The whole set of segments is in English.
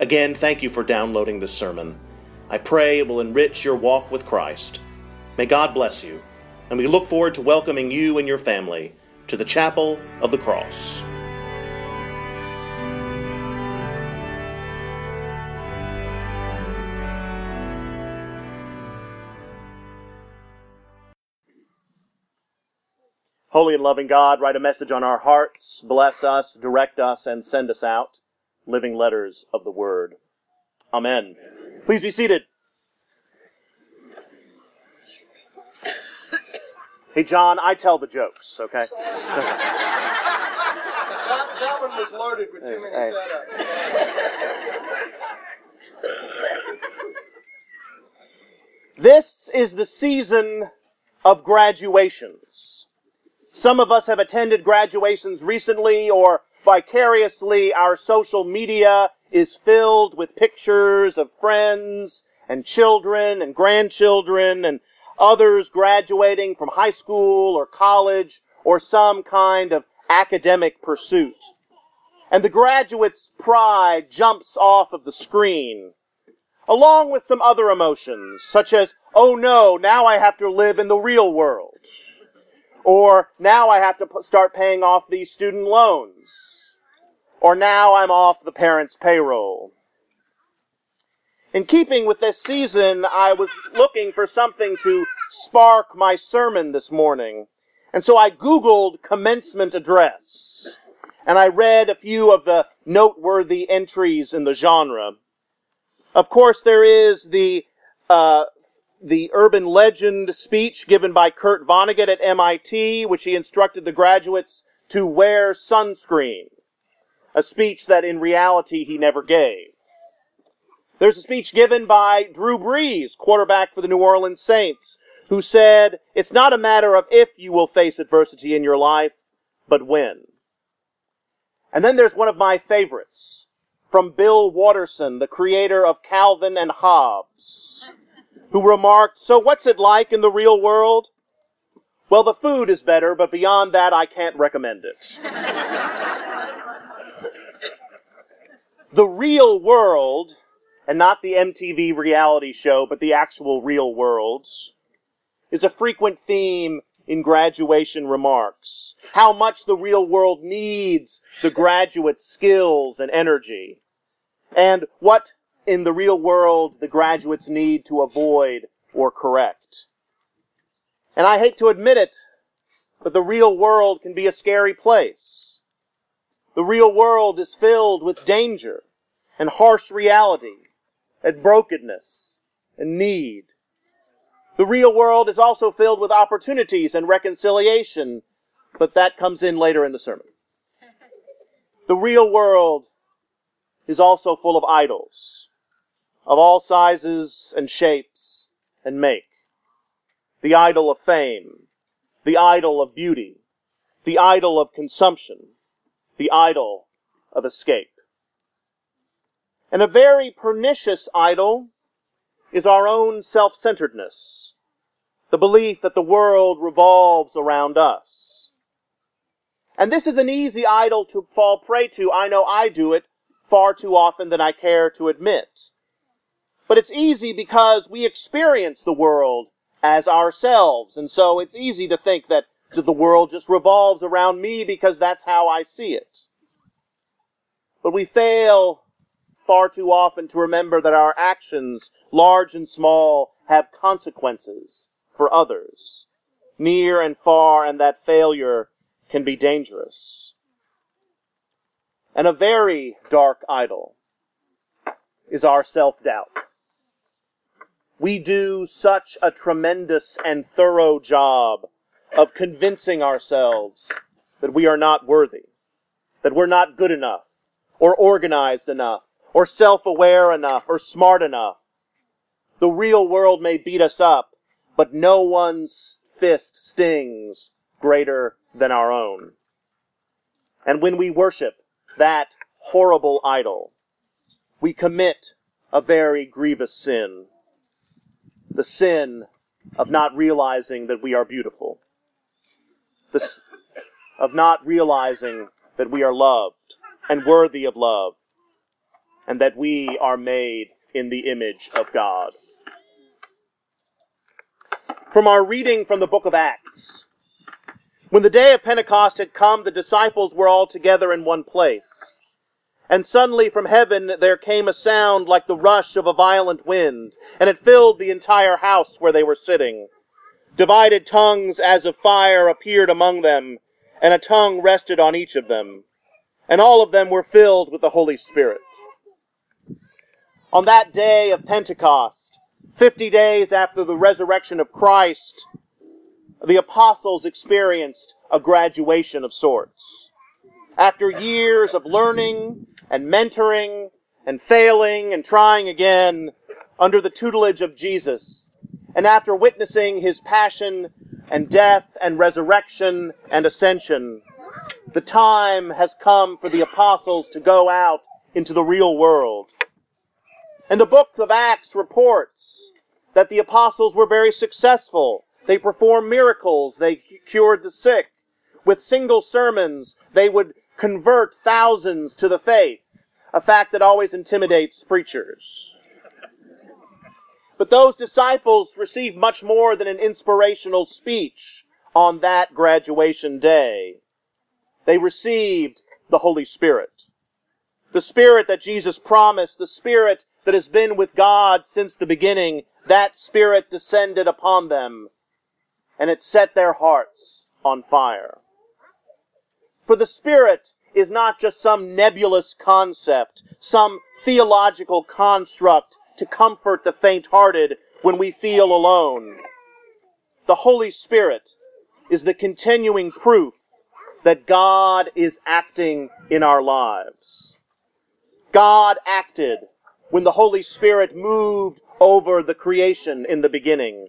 Again, thank you for downloading this sermon. I pray it will enrich your walk with Christ. May God bless you, and we look forward to welcoming you and your family to the Chapel of the Cross. Holy and loving God, write a message on our hearts, bless us, direct us, and send us out living letters of the Word. Amen. Please be seated. Hey, John, I tell the jokes, okay? That, that one was loaded with too many setups. This is the season of graduations. Some of us have attended graduations recently or vicariously our social media is filled with pictures of friends and children and grandchildren and others graduating from high school or college or some kind of academic pursuit. And the graduate's pride jumps off of the screen, along with some other emotions, such as, oh no, now I have to live in the real world. Or now I have to start paying off these student loans. Or now I'm off the parents' payroll. In keeping with this season, I was looking for something to spark my sermon this morning. And so I Googled commencement address. And I read a few of the noteworthy entries in the genre. Of course, there is the uh, the urban legend speech given by Kurt Vonnegut at MIT, which he instructed the graduates to wear sunscreen. A speech that in reality he never gave. There's a speech given by Drew Brees, quarterback for the New Orleans Saints, who said, It's not a matter of if you will face adversity in your life, but when. And then there's one of my favorites from Bill Watterson, the creator of Calvin and Hobbes who remarked, So what's it like in the real world? Well, the food is better, but beyond that, I can't recommend it. the real world, and not the MTV reality show, but the actual real world, is a frequent theme in graduation remarks. How much the real world needs the graduate's skills and energy. And what in the real world the graduates need to avoid or correct. And I hate to admit it, but the real world can be a scary place. The real world is filled with danger and harsh reality and brokenness and need. The real world is also filled with opportunities and reconciliation, but that comes in later in the sermon. The real world is also full of idols of all sizes and shapes and make. The idol of fame, the idol of beauty, the idol of consumption, the idol of escape. And a very pernicious idol is our own self-centeredness, the belief that the world revolves around us. And this is an easy idol to fall prey to. I know I do it far too often than I care to admit. But it's easy because we experience the world as ourselves. And so it's easy to think that the world just revolves around me because that's how I see it. But we fail far too often to remember that our actions, large and small, have consequences for others, near and far, and that failure can be dangerous. And a very dark idol is our self-doubt we do such a tremendous and thorough job of convincing ourselves that we are not worthy, that we're not good enough, or organized enough, or self-aware enough, or smart enough. The real world may beat us up, but no one's fist stings greater than our own. And when we worship that horrible idol, we commit a very grievous sin. The sin of not realizing that we are beautiful. The, s- of not realizing that we are loved and worthy of love, and that we are made in the image of God. From our reading from the book of Acts, when the day of Pentecost had come, the disciples were all together in one place. And suddenly from heaven there came a sound like the rush of a violent wind, and it filled the entire house where they were sitting. Divided tongues as of fire appeared among them, and a tongue rested on each of them. And all of them were filled with the Holy Spirit. On that day of Pentecost, fifty days after the resurrection of Christ, the apostles experienced a graduation of sorts. After years of learning and mentoring and failing and trying again under the tutelage of Jesus, and after witnessing his passion and death and resurrection and ascension, the time has come for the apostles to go out into the real world. And the book of Acts reports that the apostles were very successful. They performed miracles. They cured the sick. With single sermons, they would convert thousands to the faith, a fact that always intimidates preachers. But those disciples received much more than an inspirational speech on that graduation day. They received the Holy Spirit. The Spirit that Jesus promised, the Spirit that has been with God since the beginning, that Spirit descended upon them, and it set their hearts on fire. For the Spirit is not just some nebulous concept, some theological construct to comfort the faint-hearted when we feel alone. The Holy Spirit is the continuing proof that God is acting in our lives. God acted when the Holy Spirit moved over the creation in the beginning.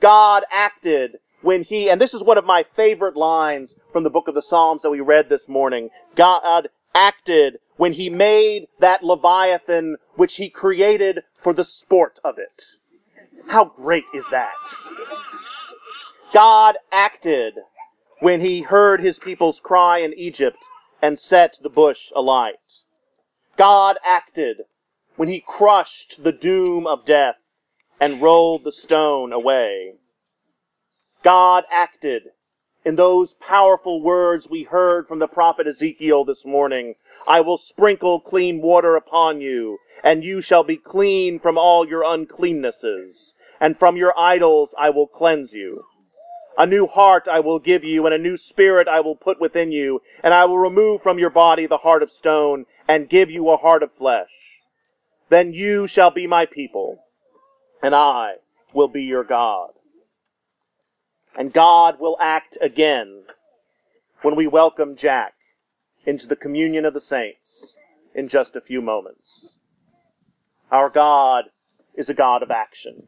God acted when he, and this is one of my favorite lines from the book of the Psalms that we read this morning. God acted when he made that Leviathan which he created for the sport of it. How great is that? God acted when he heard his people's cry in Egypt and set the bush alight. God acted when he crushed the doom of death and rolled the stone away. God acted in those powerful words we heard from the prophet Ezekiel this morning. I will sprinkle clean water upon you, and you shall be clean from all your uncleannesses, and from your idols I will cleanse you. A new heart I will give you, and a new spirit I will put within you, and I will remove from your body the heart of stone, and give you a heart of flesh. Then you shall be my people, and I will be your God. And God will act again when we welcome Jack into the communion of the saints in just a few moments. Our God is a God of action.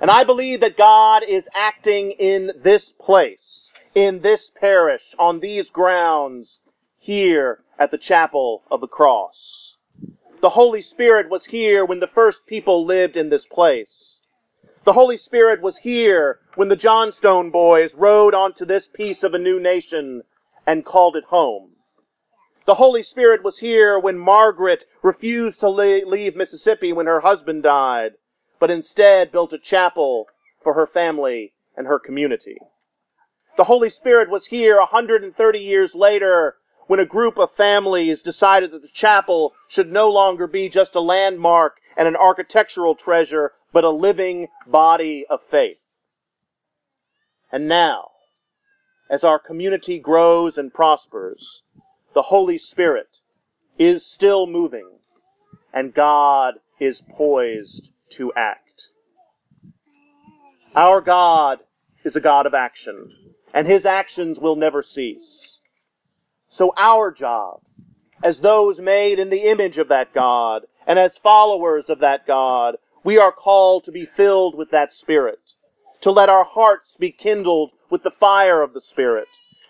And I believe that God is acting in this place, in this parish, on these grounds, here at the Chapel of the Cross. The Holy Spirit was here when the first people lived in this place. The Holy Spirit was here when the Johnstone boys rode onto this piece of a new nation and called it home. The Holy Spirit was here when Margaret refused to leave Mississippi when her husband died, but instead built a chapel for her family and her community. The Holy Spirit was here 130 years later when a group of families decided that the chapel should no longer be just a landmark and an architectural treasure, but a living body of faith. And now, as our community grows and prospers, the Holy Spirit is still moving, and God is poised to act. Our God is a God of action, and his actions will never cease. So our job as those made in the image of that God, and as followers of that God, we are called to be filled with that Spirit, to let our hearts be kindled with the fire of the Spirit,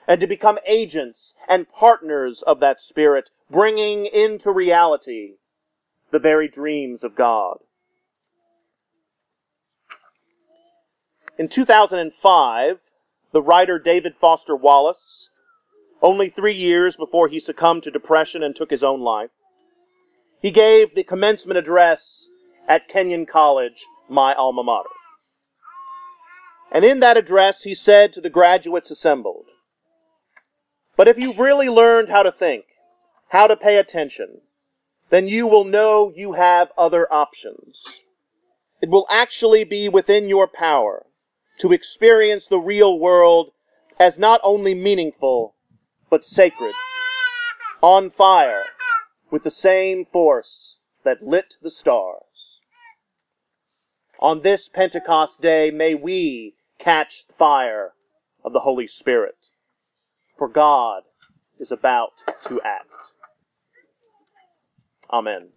and to become agents and partners of that Spirit, bringing into reality the very dreams of God. In 2005, the writer David Foster Wallace, only three years before he succumbed to depression and took his own life, he gave the commencement address at Kenyon College, my alma mater. And in that address, he said to the graduates assembled, But if you've really learned how to think, how to pay attention, then you will know you have other options. It will actually be within your power to experience the real world as not only meaningful, but sacred, on fire with the same force that lit the stars. On this Pentecost day, may we catch fire of the Holy Spirit, for God is about to act. Amen.